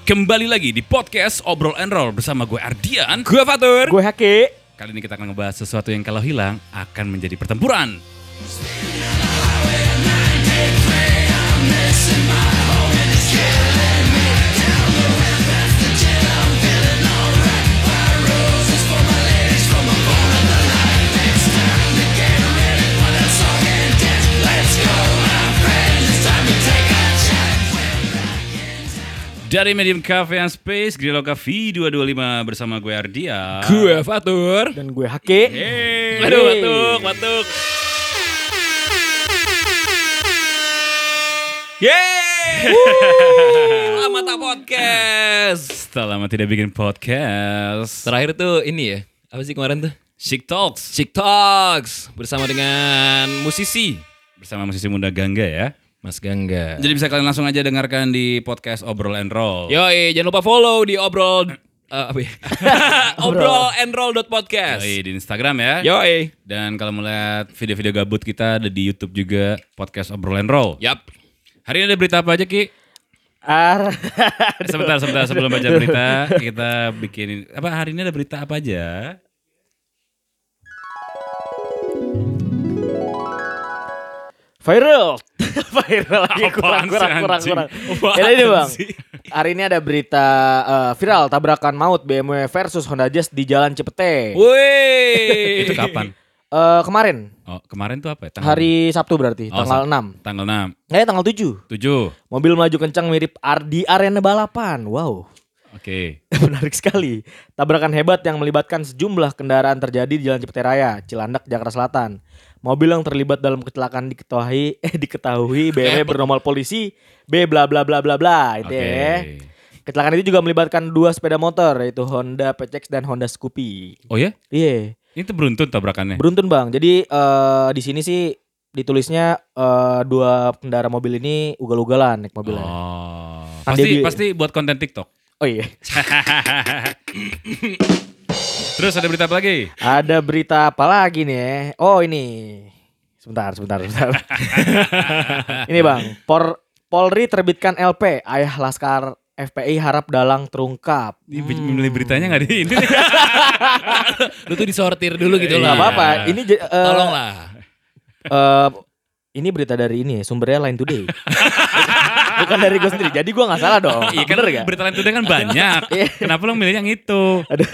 Kembali lagi di podcast Obrol and Roll bersama gue Ardian. Gue Fatur. Gue Haki. Kali ini kita akan ngebahas sesuatu yang kalau hilang akan menjadi pertempuran. Dari Medium Cafe and Space, Grillo Cafe 225 bersama gue Ardian. Gue Fatur. Dan gue Haki. Hey. Aduh, batuk, batuk. Yeay! Lama tak podcast. Setelah lama tidak bikin podcast. Terakhir tuh ini ya. Apa sih kemarin tuh? Chic Talks Chick Talks bersama dengan musisi bersama musisi muda Gangga ya. Mas Gangga. Jadi bisa kalian langsung aja dengarkan di podcast Obrol and Roll. Yoi, jangan lupa follow di obrol eh, apa ya? obrol and roll podcast. Yoi, di Instagram ya. Yoi. Dan kalau mau lihat video-video gabut kita ada di YouTube juga podcast Obrol and Roll. Yap. Hari ini ada berita apa aja Ki? Ar. Sebentar, sebentar sebelum baca berita kita bikin apa hari ini ada berita apa aja? Viral. Viral lagi kurang sih, kurang kurang kurang. Apaan Ya ini bang. Hari ini ada berita eh, viral tabrakan maut BMW versus Honda Jazz di Jalan Cipete. Woi. Itu kapan? Eh, kemarin Oh, kemarin tuh apa ya? Tanggal, hari Sabtu berarti Oh, tanggal Sab- 6. tanggal 6. Eh tanggal 7. 7. Mobil melaju kencang mirip ar- di arena balapan. Wow. Oke. Menarik sekali. Tabrakan hebat yang melibatkan sejumlah kendaraan terjadi di Jalan Cipete Raya, Cilandak, Jakarta Selatan. Mobil yang terlibat dalam kecelakaan diketahui eh diketahui BMW bernomor polisi B bla bla bla bla bla itu Oke. ya. Kecelakaan itu juga melibatkan dua sepeda motor yaitu Honda PCX dan Honda Scoopy. Oh ya? Iya, Itu beruntun tabrakannya. beruntun Bang. Jadi eh, di sini sih ditulisnya eh, dua pengendara mobil ini ugal-ugalan naik mobilnya. Oh. Kan Pasti dia- pasti buat konten TikTok. Oh iya. Terus ada berita apa lagi? Ada berita apa lagi nih? ya? Oh ini. Sebentar, sebentar, sebentar. ini bang, Por Polri terbitkan LP, Ayah Laskar FPI harap dalang terungkap. Ini milih beritanya nggak di ini? Lu tuh disortir dulu gitu lah. Gak apa-apa. Ini eh, Tolonglah. eh, ini berita dari ini, ya, sumbernya Line Today. Bukan dari gue sendiri. Jadi gue nggak salah dong. Iya kan gak? berita lain today kan banyak. Iya. Kenapa lo milih yang itu? Aduh.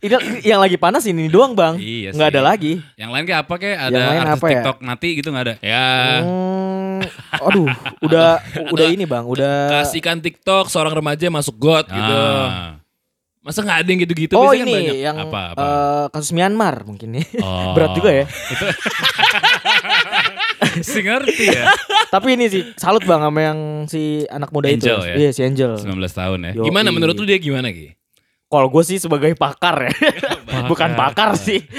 ini yang lagi panas ini doang bang. Iya sih. ada lagi. Yang lain kayak apa kayak ada Yang lain artis ya? TikTok mati gitu nggak ada? Ya. Hmm, aduh, udah udah ini bang, udah. Kasihkan TikTok seorang remaja masuk got gitu. Ah. Masa nggak ada yang gitu-gitu? Oh Biasanya kan ini banyak. yang Apa, apa? eh, kasus Myanmar mungkin nih. Oh. Berat juga ya. Si ngerti ya. Tapi ini sih salut bang sama yang si anak muda itu. Angel ya? Iya si Angel. 19 tahun ya. Yo. Gimana menurut lu dia gimana Ki? Kalau gue sih sebagai pakar ya. Bukan pakar sih.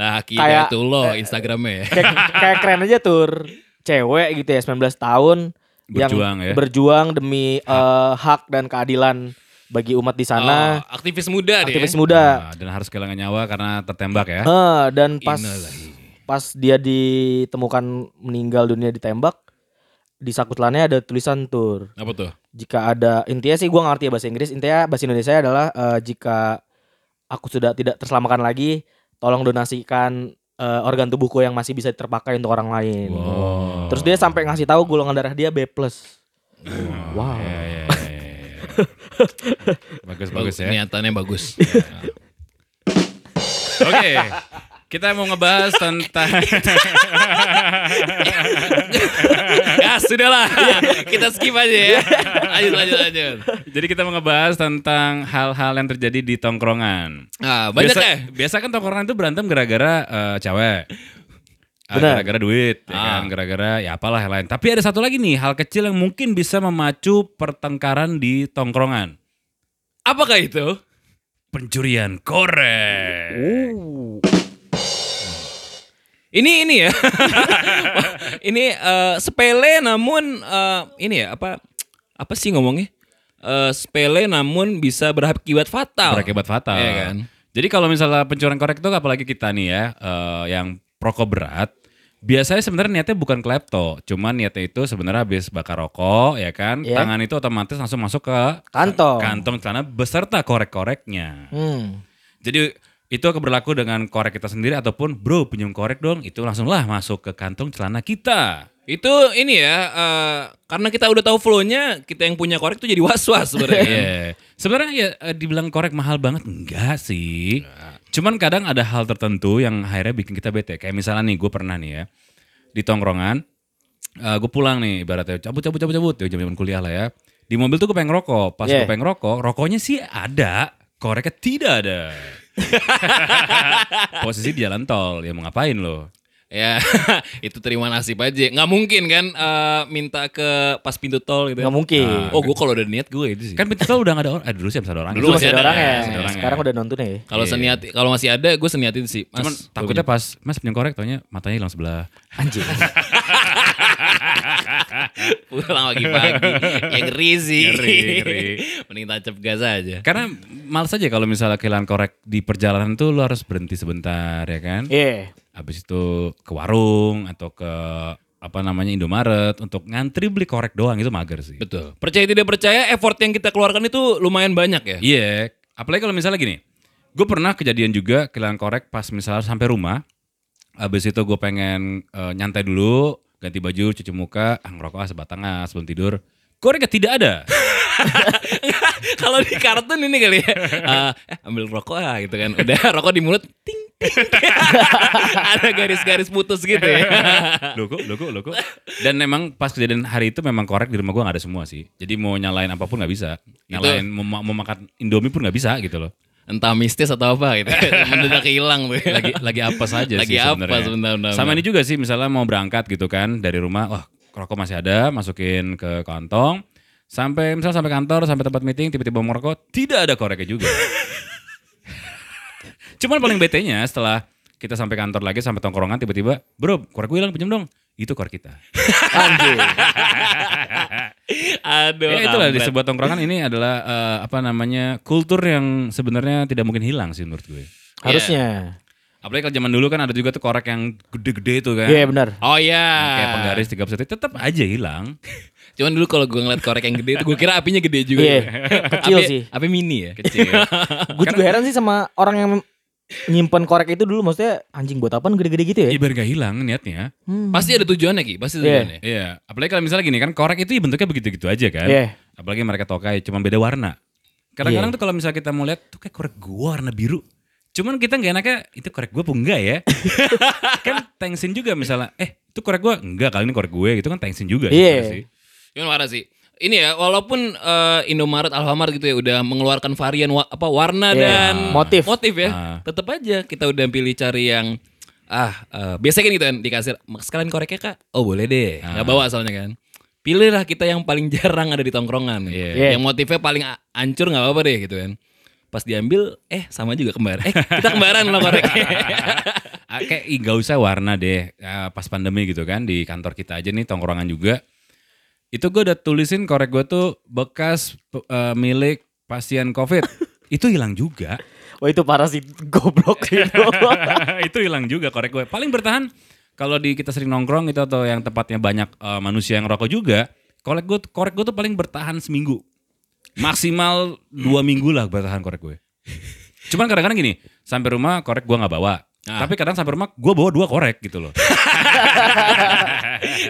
Nah, Kayak- itu lo Instagramnya ya. kayak, kayak keren aja tur. Cewek gitu ya 19 tahun. Berjuang yang ya. Berjuang demi eh, hak dan keadilan bagi umat di sana. Oh, aktivis muda aktivis muda. Nah, dan harus kehilangan nyawa karena tertembak ya. Eh, dan pas Innalillahi. Pas dia ditemukan meninggal dunia ditembak di sakutelannya ada tulisan tur Apa tuh? jika ada intinya sih gua nggak ngerti ya bahasa Inggris intinya bahasa Indonesia adalah eh, jika aku sudah tidak terselamatkan lagi tolong donasikan eh, organ tubuhku yang masih bisa terpakai untuk orang lain Wow. terus dia sampai ngasih tahu golongan darah dia B plus wow Ya, ya, ya, ya, ya. bagus bagus ya. Niatannya bagus. Oke. Kita mau ngebahas tentang ya sudahlah. Kita skip aja ya. Lanjut lanjut lanjut. Jadi kita mau ngebahas tentang hal-hal yang terjadi di tongkrongan. Ah, banyak biasa, ya? Biasa kan tongkrongan itu berantem gara-gara eh, cewek. Ah. Gara-gara duit, ya Ah. kan? gara-gara ya apalah yang lain. Tapi ada satu lagi nih hal kecil yang mungkin bisa memacu pertengkaran di tongkrongan. Apakah itu? Pencurian korek. Uh. Ini ini ya. ini eh, sepele namun eh, ini ya apa apa sih ngomongnya? Eh, sepele namun bisa berakibat fatal. Berakibat fatal. Iya kan? Jadi kalau misalnya pencurian korek itu apalagi kita nih ya, eh, yang perokok berat, Biasanya sebenarnya niatnya bukan klepto, cuman niatnya itu sebenarnya habis bakar rokok ya kan, Iya. tangan itu otomatis langsung masuk ke Kantong. kantong celana beserta korek-koreknya. Hmm. Jadi itu berlaku dengan korek kita sendiri ataupun bro pinjam korek dong, itu langsung lah masuk ke kantong celana kita. Itu ini ya, eh, karena kita udah tahu flow-nya, kita yang punya korek tuh jadi was-was sebenarnya. Iya. Sebenarnya ya eh, dibilang korek mahal banget enggak sih. Cuman kadang ada hal tertentu yang akhirnya bikin kita bete. Kayak misalnya nih gue pernah nih ya di tongkrongan gue pulang nih ibaratnya cabut cabut cabut cabut ya jam-jam kuliah lah ya. Di mobil tuh gue pengen rokok. Pas Yeah. gue pengen rokok, rokoknya sih ada, koreknya tidak ada. Posisi di jalan tol, ya mau ngapain lo? Ya, itu terima nasib aja. Nggak mungkin kan eh, minta ke pas pintu tol gitu. Nggak mungkin. Oh, gue kalau udah niat gue itu sih. Kan pintu tol udah gak ada orang. Eh, dulu sih masih ada orang. Dulu masih ada, orang ya. masih ada orang ya. Sekarang udah nonton ya. Kalau seniat, kalau masih ada, gue seniat itu sih. Mas, Cuman takutnya pas Mas pinjam korek taunya matanya hilang sebelah. Anjing. pulang pagi-pagi. ya ngeri sih. Ngeri, ngeri. Mending tancap gas aja. Karena males aja kalau misalnya kehilangan korek di perjalanan tuh lo harus berhenti sebentar ya kan. Iya. Habis itu ke warung atau ke apa namanya Indomaret untuk ngantri beli korek doang itu mager sih. Betul. Percaya tidak percaya, effort yang kita keluarkan itu lumayan banyak ya. Iya, apalagi kalau misalnya gini. Gue pernah kejadian juga kehilangan korek pas misalnya sampai rumah. Habis itu gue pengen eh, nyantai dulu, ganti baju, cuci muka, ah, ngerokok ah sebatang ah sebelum tidur. Koreknya tidak ada. Kalau di kartun ini kali ya. eh, ambil rokok ah gitu kan. Udah rokok di mulut. Ting. ting. Ada garis-garis putus gitu ya. Kok, loh kok. Dan memang pas kejadian hari itu memang korek di rumah gue gak ada semua sih. Jadi mau nyalain apa pun gak bisa. Nyalain mau, ma- mau makan Indomie pun gak bisa gitu loh. Entah mistis atau apa gitu. Mendadak hilang tuh. Lagi lagi apa saja Lagi sih apa sebenarnya. sebenarnya. Sama ini juga sih misalnya mau berangkat gitu kan dari rumah, wah rokok masih ada, masukin ke kantong. Sampai misal sampai kantor, sampai tempat meeting, tiba-tiba mau rokok, tidak ada koreknya juga. Cuman paling bete-nya setelah kita sampai kantor lagi sampai tongkrongan tiba-tiba, bro korek gue hilang pinjam dong. Itu korek kita. Anjing. Aduh. ya itulah di sebuah tongkrongan ini adalah eh, apa namanya kultur yang sebenarnya tidak mungkin hilang sih menurut gue. Harusnya. Apalagi kalau zaman dulu kan ada juga tuh korek yang gede-gede itu kan. Iya benar. Oh iya. Kayak penggaris 30 cm tetap aja hilang. Cuman dulu kalau gue ngeliat korek yang gede itu gue kira apinya gede juga. Iya, ya. kecil Api- sih. Api mini ya. Kecil. Gue juga heran sih sama orang yang nyimpen korek itu dulu maksudnya anjing buat apaan gede-gede gitu ya? Iya biar gak hilang niatnya. Hmm. Pasti ada tujuannya Ki, pasti Iya. tujuannya. Iya. Apalagi kalau misalnya gini kan korek itu bentuknya begitu-gitu aja kan. Iya. Apalagi mereka tokai cuma beda warna. Kadang-kadang tuh kalau misalnya kita mau lihat tuh kayak korek gua warna biru. Cuman kita nggak enaknya itu korek gua apa enggak ya? kan thanksin juga misalnya eh itu korek gua enggak kali ini korek gue gitu kan thanksin juga Iya. sebenarnya sih. Cuman parah sih. Ini ya, walaupun eh, Indomaret, Alfamart gitu ya udah mengeluarkan varian wa- apa warna Iya, dan motif. motif ya, Ah. tetap aja kita udah pilih cari yang ah eh, biasanya kan gitu kan di kasir "Mas, sekalian koreknya kak, oh boleh deh, nggak Ah. bawa soalnya kan. Pilihlah kita yang paling jarang ada di tongkrongan, Iya. Iya. yang motifnya paling a- hancur nggak apa-apa deh gitu kan. Pas diambil, eh sama juga kembar. Eh kita kembaran loh koreknya. Ah, kayak ih, nggak usah warna deh pas pandemi gitu kan di kantor kita aja nih tongkrongan juga itu gue udah tulisin korek gue tuh bekas eh, milik pasien covid. Itu hilang juga. Wah itu parah sih goblok itu. itu hilang juga korek gue paling bertahan kalau di kita sering nongkrong itu atau yang tempatnya banyak eh, manusia yang rokok juga korek gue korek gue tuh paling bertahan seminggu. Maksimal dua minggu lah bertahan korek gue cuman kadang-kadang gini sampai rumah korek gue nggak bawa. Ah. tapi kadang sampai rumah gue bawa dua korek gitu loh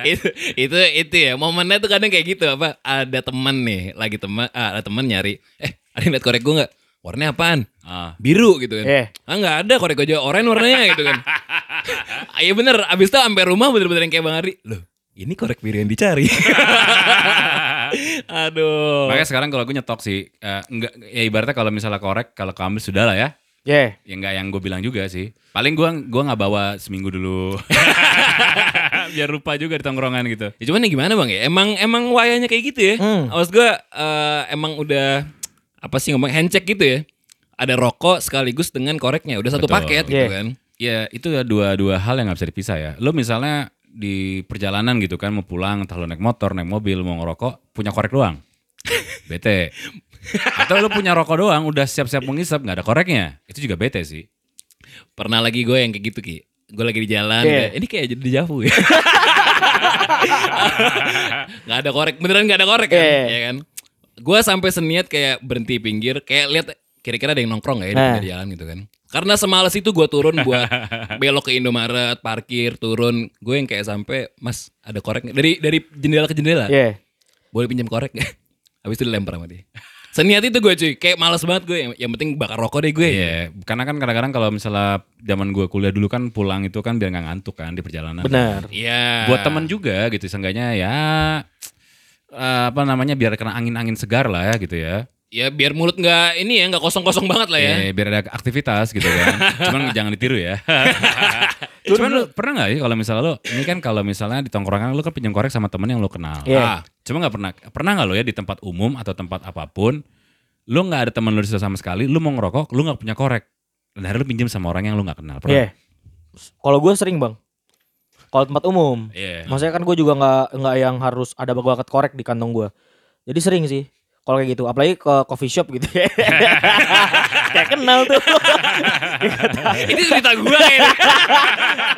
itu itu itu ya. Momennya tuh kadang kayak gitu. Apa ada teman nih lagi teman ah, ada teman nyari eh ada yang liat korek gue nggak? Warnanya apaan? Ah. biru gitu kan. Iya. ah nggak ada korek gue aja oranye warnanya gitu kan. Ah, iya bener. Abis itu sampai rumah bener-bener yang kayak bang Ari loh ini korek biru yang dicari. Aduh. Makanya sekarang kalau gue nyetok sih, eh, enggak, ya ibaratnya kalau misalnya korek, kalau keambil sudah lah ya. Iya. Ya enggak yang gue bilang juga sih. Paling gue gua nggak bawa seminggu dulu. Biar lupa juga di tongkrongan gitu. Ya cuman ya gimana bang ya? Emang emang wayanya kayak gitu ya. Hmm. Maksud gue eh, emang udah apa sih ngomong handshake gitu ya. Ada rokok sekaligus dengan koreknya. Udah satu Betul. paket gitu Iya. kan. Ya itu ya dua dua hal yang nggak bisa dipisah ya. Lo misalnya di perjalanan gitu kan mau pulang, entah lo naik motor, naik mobil, mau ngerokok, punya korek doang. Bete. Atau lo punya rokok doang, udah siap-siap mengisap, nggak ada koreknya. Itu juga bete sih. Pernah lagi gue yang kayak gitu Ki. gue lagi di jalan. Kayak, Ini kayak jadi dejavu ya. gak ada korek, beneran gak ada korek kan? Iya. Ya kan? Gue sampai seniat kayak berhenti pinggir, kayak lihat kira-kira ada yang nongkrong gak ya di Nah. pinggir jalan gitu kan. Karena semales itu gue turun buat belok ke Indomaret, parkir, turun. Gue yang kayak sampai, mas ada korek nggak?" Dari dari jendela ke jendela. Iya. Boleh pinjam korek gak? Habis itu dilempar sama dia. Seniat itu gue cuy, kayak males banget gue. Yang, penting bakar rokok deh gue. Iya, karena kan kadang-kadang kalau misalnya zaman gue kuliah dulu kan pulang itu kan biar nggak ngantuk kan di perjalanan. Benar. Iya. Buat temen juga gitu, seenggaknya ya eh, apa namanya biar kena angin-angin segar lah ya gitu ya. Ya biar mulut nggak ini ya nggak kosong-kosong banget lah ya. Eh, biar ada aktivitas gitu kan. Cuman jangan ditiru ya. Cuman lu pernah nggak ya kalau misalnya lo ini kan kalau misalnya di tongkrongan lu kan pinjam korek sama temen yang lo kenal. Iya. Ah, cuma nggak pernah pernah nggak lo ya di tempat umum atau tempat apa pun lu nggak ada teman lu di situ sama sekali, lu mau ngerokok, lu nggak punya korek. Dan akhirnya lu pinjam sama orang yang lu nggak kenal. Iya. Pernah? Kalau gue sering bang. Kalau tempat umum. Iya. Maksudnya kan gue juga nggak nggak yang harus ada bakat korek di kantong gue. Jadi sering sih. Kalau kayak gitu, apalagi ke coffee shop gitu ya. kayak kenal tuh. ini cerita gue kayaknya.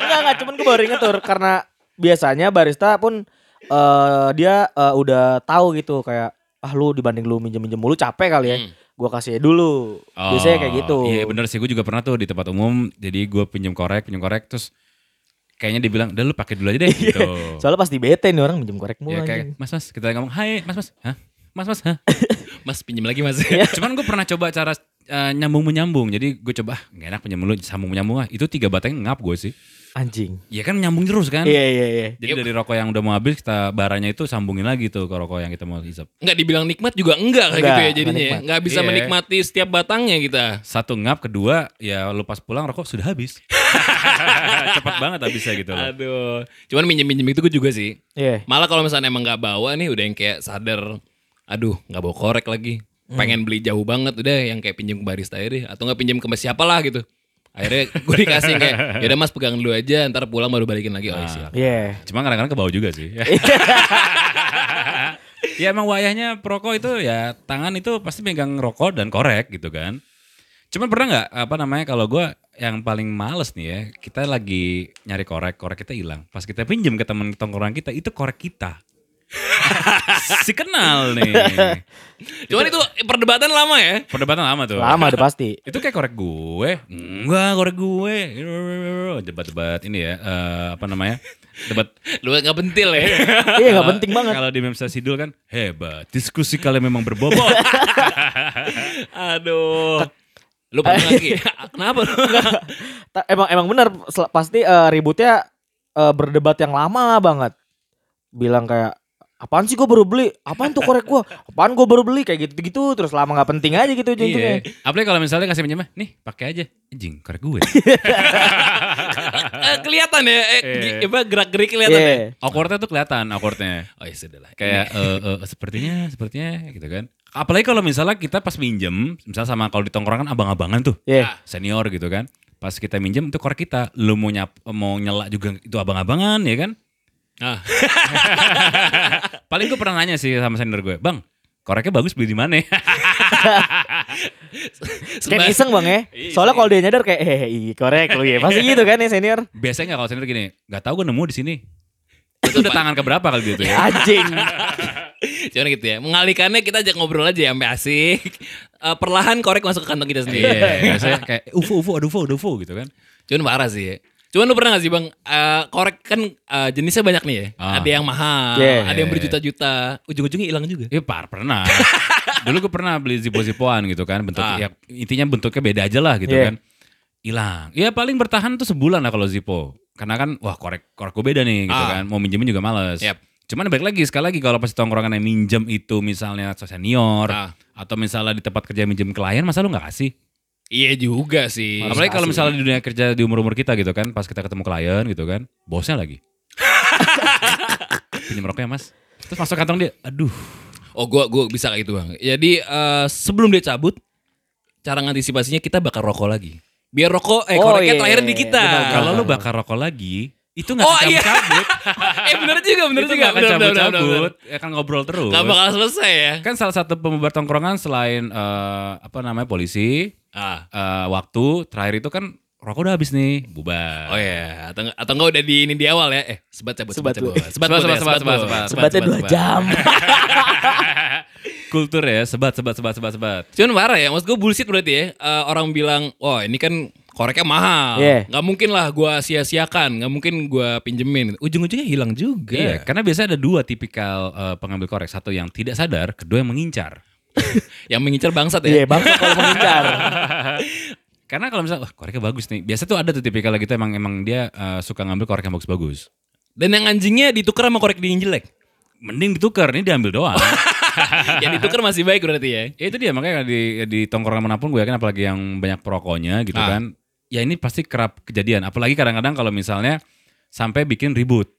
enggak enggak, cuman gue baru inget tuh karena biasanya barista pun eh dia eh, udah tahu gitu kayak ah lu dibanding lu minjem-minjem mulu capek kali ya. Hmm. Gua kasih dulu. Biasanya kayak gitu. Oh, Iya bener sih, gue juga pernah tuh di tempat umum. Jadi gue pinjam korek, pinjam korek, terus kayaknya dia bilang, udah lu pakai dulu aja deh gitu. Soalnya pasti bete nih orang minjem korek mulu ya kayak, mas mas, kita ngomong, hai mas mas, hah? Mas mas, hah? Mas pinjam lagi mas. Cuman gue pernah coba cara eh, nyambung menyambung. Jadi gue coba, ah, gak enak pinjam dulu, sambung menyambung ah. Itu tiga batang ngap gue sih. Anjing. Ya kan nyambung terus kan. Iya iya iya. Jadi dari rokok yang udah mau habis, kita baranya itu sambungin lagi tuh ke rokok yang kita mau hisap. Nggak dibilang nikmat juga enggak kayak Enggak, gitu ya jadinya. ya. nikmat. Nggak bisa Iya. menikmati setiap batangnya kita. Satu ngap, kedua ya lu pas pulang rokok sudah habis. Cepet banget habisnya gitu loh. Aduh. Cuman minjem-minjem itu gue juga sih. Iya. Malah kalau misalnya emang nggak bawa nih udah yang kayak sadar. Aduh nggak bawa korek lagi. Pengen beli jauh banget udah yang kayak pinjam ke barista aja deh. Atau nggak pinjam ke siapa lah gitu. Akhirnya gue dikasih kayak yaudah mas pegang dulu aja ntar pulang baru balikin lagi. Oh iya siap. Iya. Cuma kadang-kadang ke bawah juga sih. ya emang wayahnya perokok itu ya tangan itu pasti megang rokok dan korek gitu kan. Cuman pernah nggak apa namanya kalau gua yang paling males nih ya kita lagi nyari korek korek kita hilang pas kita pinjam ke temen tongkrongan kita itu korek kita si kenal nih Cuman itu perdebatan lama ya. perdebatan lama tuh Lama udah pasti. itu kayak korek gue enggak korek gue debat-debat ini ya eh, apa namanya debat Lu nggak pentil ya. iya nggak penting banget. Kalau di Memsa Sidul kan hebat. Diskusi kalian memang berbobot. Aduh. Lu pernah lagi? Kenapa lu? Emang emang benar pasti eh, ributnya eh, berdebat yang lama banget. Bilang kayak apaan sih gue baru beli? Apaan tuh korek gue? Apaan gue baru beli? Kayak gitu-gitu terus lama nggak penting aja gitu ujung-ujungnya. Apalagi kalau misalnya kasih pinjam, nih pakai aja. Anjing, korek gue. Eh, kelihatan ya, eh, Iya. apa gerak-gerik kelihatan Iya. ya. Awkwardnya tuh kelihatan, awkwardnya. Oh ya sudah lah. Kayak eh, eh, sepertinya, sepertinya gitu kan. Apalagi kalau misalnya kita pas minjem, misalnya sama kalau di tongkrongan abang-abangan tuh, Iya. senior gitu kan. Pas kita minjem itu korek kita, lu mau nyap, mau nyela juga itu abang-abangan ya kan. Ah. Paling gue pernah nanya sih sama senior gue, bang, koreknya bagus beli di mana? Kayak iseng bang ya. Soalnya kalau dia nyadar kayak eh iya, korek lu ya. Pasti gitu kan ya senior. Biasanya nggak kalau senior gini, nggak tahu gue nemu di sini. Itu udah tangan keberapa kali gitu ya? Anjing. Cuman gitu ya. Mengalihkannya kita ajak ngobrol aja sampai asik. Eh, perlahan korek masuk ke kantong kita sendiri. Iya, biasanya kayak UFO, UFO, ada UFO, ada UFO gitu kan. Cuman parah sih ya. Cuman lu pernah gak sih bang, eh, korek kan eh, jenisnya banyak nih ya. Ah. Ada yang mahal, Yeah. ada yang berjuta-juta. Ujung-ujungnya hilang juga. Iya par pernah. Dulu gue pernah beli zipo-zipoan gitu kan, bentuk Ah. ya intinya bentuknya beda aja lah gitu Iya. kan. Hilang. Ya paling bertahan tuh sebulan lah kalau zipo. Karena kan wah korek korek gue beda nih gitu Ah. kan. Mau minjemin juga males. Yap. Cuman balik lagi sekali lagi kalau pas tongkrongan yang minjem itu misalnya senior Ah. atau misalnya di tempat kerja minjem klien masa lu nggak kasih? Iya juga sih. Apalagi kalau misalnya di dunia kerja di umur-umur kita gitu kan, pas kita ketemu klien gitu kan, bosnya lagi. Pinjam rokoknya mas. Terus masuk kantong dia, aduh. Oh gua gua bisa kayak gitu bang. Jadi eh, sebelum dia cabut, cara ngantisipasinya kita bakar rokok lagi. Biar rokok eh Oh, koreknya iya, terakhir di kita. benar, Kalau lu bakar rokok lagi, itu nggak Oh, akan iya. cabut. eh bener juga, bener itu juga. bener, bener, cabut-cabut, ya akan ngobrol terus. Gak bakal selesai ya. Kan salah satu pembubar tongkrongan selain eh, apa namanya polisi, Ah. eh, waktu terakhir itu kan rokok udah habis nih, bubar. Oh ya, atau atau enggak udah di ini di awal ya? Eh, sebat cabut Sebat, sebat cabut. Bu. Sebat Sebat, sebat, sebat, sebat, sebat. Sebatnya dua jam. Kultur ya, sebat, sebat, sebat, sebat, sebat. Cuman parah ya, maksud gue bullshit berarti ya. Eh, orang bilang, wah ini kan koreknya mahal. Iya. Nggak mungkin lah gua sia-siakan, nggak mungkin gua pinjemin. Ujung-ujungnya hilang juga. Iya, karena biasanya ada dua tipikal eh, pengambil korek. Satu yang tidak sadar, kedua yang mengincar. Yang mengincar bangsat Iya, ya. bangsa kalau mengincar. Karena kalau misalnya, wah koreknya bagus nih. Biasa tuh ada tuh tipikal gitu emang emang dia eh, suka ngambil korek yang bagus-bagus. Dan yang anjingnya ditukar sama korek dingin jelek. Mending ditukar, ini diambil doang. yang ditukar masih baik berarti ya. ya itu dia makanya di di tongkrongan mana pun gue yakin apalagi yang banyak perokoknya gitu Ah. kan. Ya ini pasti kerap kejadian. Apalagi kadang-kadang kalau misalnya sampai bikin ribut.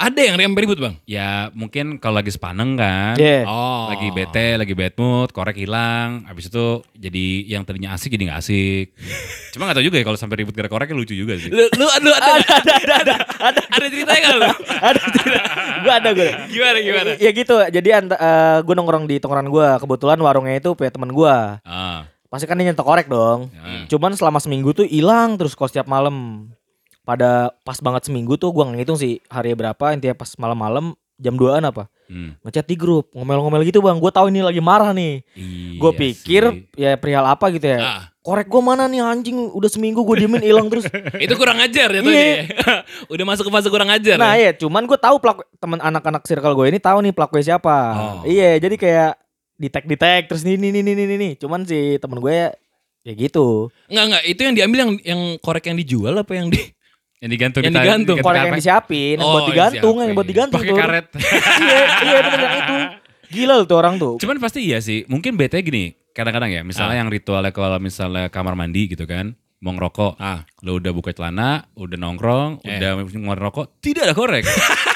Ada yang rem ribut bang. Ya mungkin kalau lagi sepaneng kan. Iya. Oh. Lagi bete, lagi bad mood, korek hilang, habis itu jadi yang tadinya asik jadi nggak asik. Cuma nggak tahu juga ya kalau sampai ribut gara koreknya lucu juga sih. Lu, lu, lu ada, ada, ada, ada, ada, ada ceritanya nggak lu? ada tidak? Gue ada gue. Gimana, gimana? Ya gitu. Jadi anta, eh, gue nongkrong di tongkrongan gue. Kebetulan warungnya itu punya teman gue. Ah, Pasti kan dia nyetok korek dong. ya. Cuman selama seminggu tuh hilang terus kalau setiap malam. Pada pas banget seminggu tuh gue ngitung sih hari berapa intinya pas malam-malam jam 2an apa. Hmm. Ngechat di grup, ngomel-ngomel gitu bang. Gue tahu ini lagi marah nih. Gue Iya pikir sih. ya perihal apa gitu ya. Ah. Korek gue mana nih anjing udah seminggu gue diemin hilang terus. Itu kurang ajar ya tuh. Iya. Udah masuk ke fase kurang ajar. Nah ya? iya, cuman gue tahu pelaku teman anak-anak circle gue ini tahu nih pelakunya siapa. Oh. Iya, jadi kayak di tag di tag terus ini ini ini ini ini. Cuman si temen gue ya, ya gitu. Enggak, enggak. Itu yang diambil yang yang korek yang dijual apa yang di... yang digantung Yang kita- digantung. Korek yang disiapin, yang Oh, buat digantung, disiapin. yang buat digantung pakai karet. iya, iya bener yang itu. Gila lu tuh orang tuh. Cuman pasti iya sih. Mungkin bete gini. Kadang-kadang ya, misalnya Ah. yang ritualnya kalau misalnya kamar mandi gitu kan, mau ngerokok, Ah. lo udah buka celana, udah nongkrong, Eh. udah ngeluarin rokok, tidak ada korek.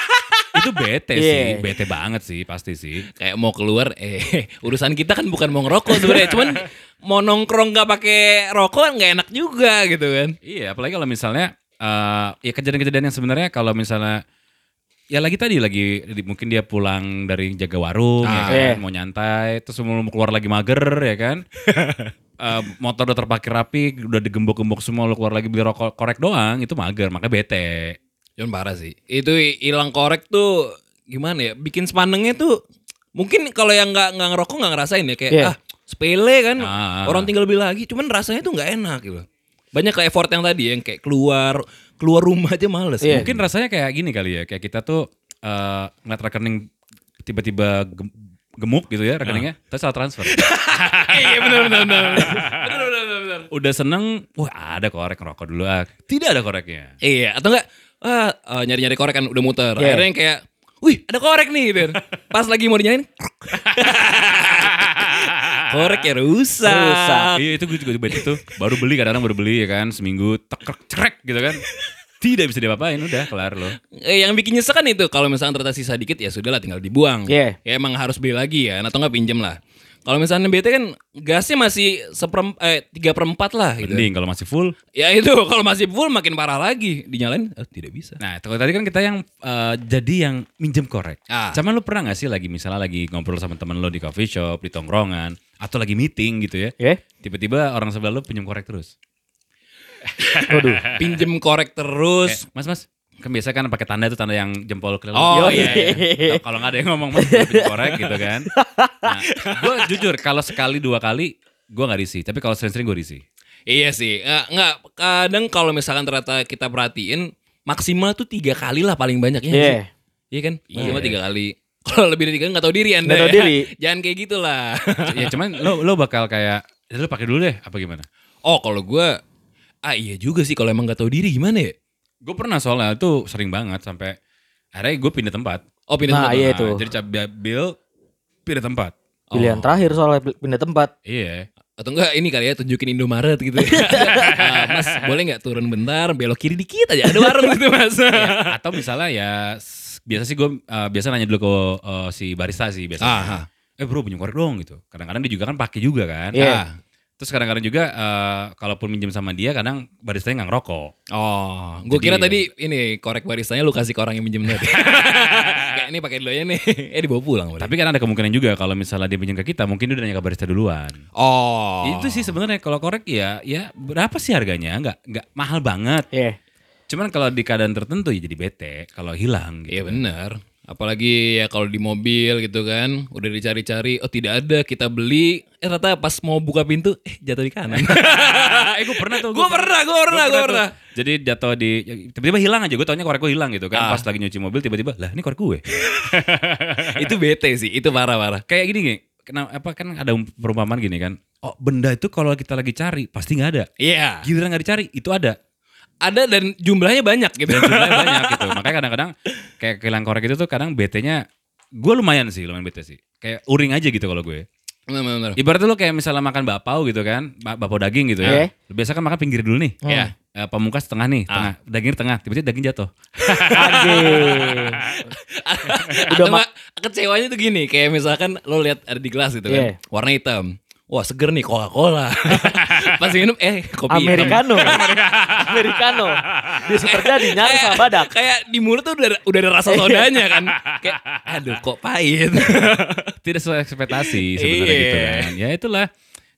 itu bete Iya. sih, bete banget sih pasti sih. Kayak mau keluar, eh urusan kita kan bukan mau ngerokok sebenarnya, cuman mau nongkrong nggak pakai rokok nggak enak juga gitu kan. Iya, apalagi kalau misalnya eh ya kejadian-kejadian yang sebenarnya kalau misalnya ya lagi tadi lagi mungkin dia pulang dari jaga warung ya Ah. kan, Iya. mau nyantai, terus mau keluar lagi mager ya kan. Eh, motor udah terparkir rapi, udah digembok-gembok semua, lu keluar lagi beli rokok korek doang, itu mager, makanya bete. Cuman parah sih. Itu hilang korek tuh gimana ya? Bikin sepanengnya tuh mungkin kalau yang nggak nggak ngerokok nggak ngerasain ya kayak Iya. ah sepele kan Ah. orang tinggal beli lagi. Cuman rasanya tuh nggak enak gitu. Banyak ke effort yang tadi yang kayak keluar keluar rumah aja males. Iya. Mungkin rasanya kayak gini kali ya, kayak kita tuh eh ngeliat rekening tiba-tiba gem- gemuk gitu ya rekeningnya, terus salah transfer. Iya benar benar benar. Benar benar benar. Udah seneng, wah ada korek ngerokok dulu ah. Tidak ada koreknya. Iya, atau enggak ah, eh, nyari-nyari korek kan udah muter. Iya. Akhirnya yang kayak, "Wih, ada korek nih." gitu. Pas lagi mau dinyalain, korek ya rusak. Rusak. Iya itu gue juga bete tuh. Baru beli kadang-kadang baru beli ya kan, seminggu tekrek cerek gitu kan. Tidak bisa diapa-apain udah kelar loh. Eh, yang bikin nyesek kan itu kalau misalnya ternyata sisa dikit ya sudahlah tinggal dibuang. Iya. Ya emang harus beli lagi ya, atau enggak pinjem lah. Kalau misalnya BT kan gasnya masih seperem eh tiga perempat lah gitu. Mending kalau masih full. Ya itu kalau masih full makin parah lagi dinyalain eh, tidak bisa. Nah, kalau tadi kan kita yang eh, jadi yang minjem korek. Ah. Cuman lu pernah gak sih lagi misalnya lagi ngobrol sama temen lo di coffee shop, di tongkrongan, atau lagi meeting gitu ya. Ya. Tiba-tiba orang sebelah lu pinjem korek terus. Waduh. Pinjem korek terus. Kayak, mas mas, kan biasa kan pakai tanda itu tanda yang jempol kelelep. Oh, iya, Nah, Kalau nggak ada yang ngomong mas korek gitu kan. Nah, gue jujur kalau sekali dua kali gue nggak risih, tapi kalau sering-sering gue risih. Iya sih, nggak, nggak kadang kalau misalkan ternyata kita perhatiin maksimal tuh tiga kali lah paling banyak ya. nggak Iya. sih? Iya kan, maksimal tiga kali. Kalau lebih dari tiga nggak tahu diri anda. Nggak tahu ya. diri. Jangan kayak gitulah. ya cuman lo lo bakal kayak, ya lo pakai dulu deh, apa gimana? oh kalau gue, ah iya juga sih kalau emang nggak tahu diri gimana ya? Gue pernah soalnya itu sering banget sampai akhirnya gue pindah tempat. Oh pindah Nah, tempat. iya. Nah, itu. Jadi cabai bill pindah tempat. Pilihan terakhir soalnya pindah tempat. Iya. Atau enggak ini kali ya tunjukin Indomaret gitu ya. Mas boleh nggak turun bentar belok kiri dikit aja ada warung gitu mas. Ya, atau misalnya ya biasa sih gue uh, biasa nanya dulu ke uh, si barista sih biasanya. Aha. Eh bro pinjam korek dong gitu. Kadang-kadang dia juga kan pakai juga kan. Iya. Ah. Terus kadang-kadang juga uh, kalaupun minjem sama dia kadang baristanya nggak ngerokok. Oh, gue Jadi- kira tadi ini korek baristanya lu kasih ke orang yang minjem tadi. Kayak, ini pakai dulu aja nih. eh dibawa pulang. berarti. Tapi kan ada kemungkinan juga kalau misalnya dia pinjam ke kita, mungkin dia udah nanya ke barista duluan. oh. Itu sih sebenarnya kalau korek ya, ya berapa sih harganya? Nggak nggak mahal banget. Iya. Cuman kalau di keadaan tertentu ya jadi bete kalau hilang. Gitu. Iya benar. Apalagi ya kalau di mobil gitu kan, udah dicari-cari, oh tidak ada, kita beli, eh ternyata pas mau buka pintu, eh jatuh di kanan. eh gue pernah tuh. Gue pernah, gue pernah, gue pernah. tuh. Jadi jatuh di tiba-tiba hilang aja. Gue taunya korek gue hilang gitu kan. Ah. Pas lagi nyuci mobil tiba-tiba lah ini korek gue. itu bete sih, itu parah-parah. Kayak gini nih. Kenapa apa kan ada perumpamaan gini kan. Oh benda itu kalau kita lagi cari pasti nggak ada. Iya. Giliran nggak dicari itu ada. Ada dan jumlahnya banyak gitu. Dan jumlahnya banyak gitu. Makanya kadang-kadang kayak kehilangan korek itu tuh kadang betenya gue lumayan sih, lumayan bete sih. Kayak uring aja gitu kalau gue. Benar, benar. Ibaratnya lo kayak misalnya makan bakpao gitu kan, ba- bakpao daging gitu ya. Lo biasa kan makan pinggir dulu nih. Iya. Eh, pamungkas tengah nih, tengah. Daging tengah, tiba-tiba daging jatuh. Anjing. Atau kecewanya tuh gini, kayak misalkan lo lihat ada di gelas gitu Iya. kan, warna hitam. Wah seger nih Coca-Cola. Pas minum eh kopi. Americano. Americano. Bisa terjadi nyaris sama badak. Kayak di mulut tuh udah, udah ada rasa sodanya kan. Kayak aduh kok pahit. Tidak sesuai ekspektasi sebenarnya Iya. gitu kan. Ya itulah.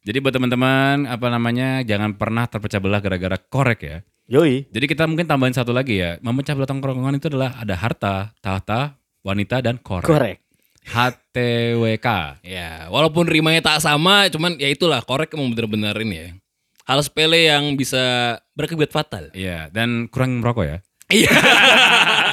Jadi buat teman-teman apa namanya jangan pernah terpecah belah gara-gara korek ya. Yoi. Jadi kita mungkin tambahin satu lagi ya. Memecah belah tongkrongan itu adalah ada harta, tahta, wanita dan korek. Korek. HTWK. ya, walaupun rimanya tak sama, cuman ya itulah korek emang bener-bener ini ya. Hal sepele yang bisa berakibat fatal. Iya, dan kurang merokok ya. Iya.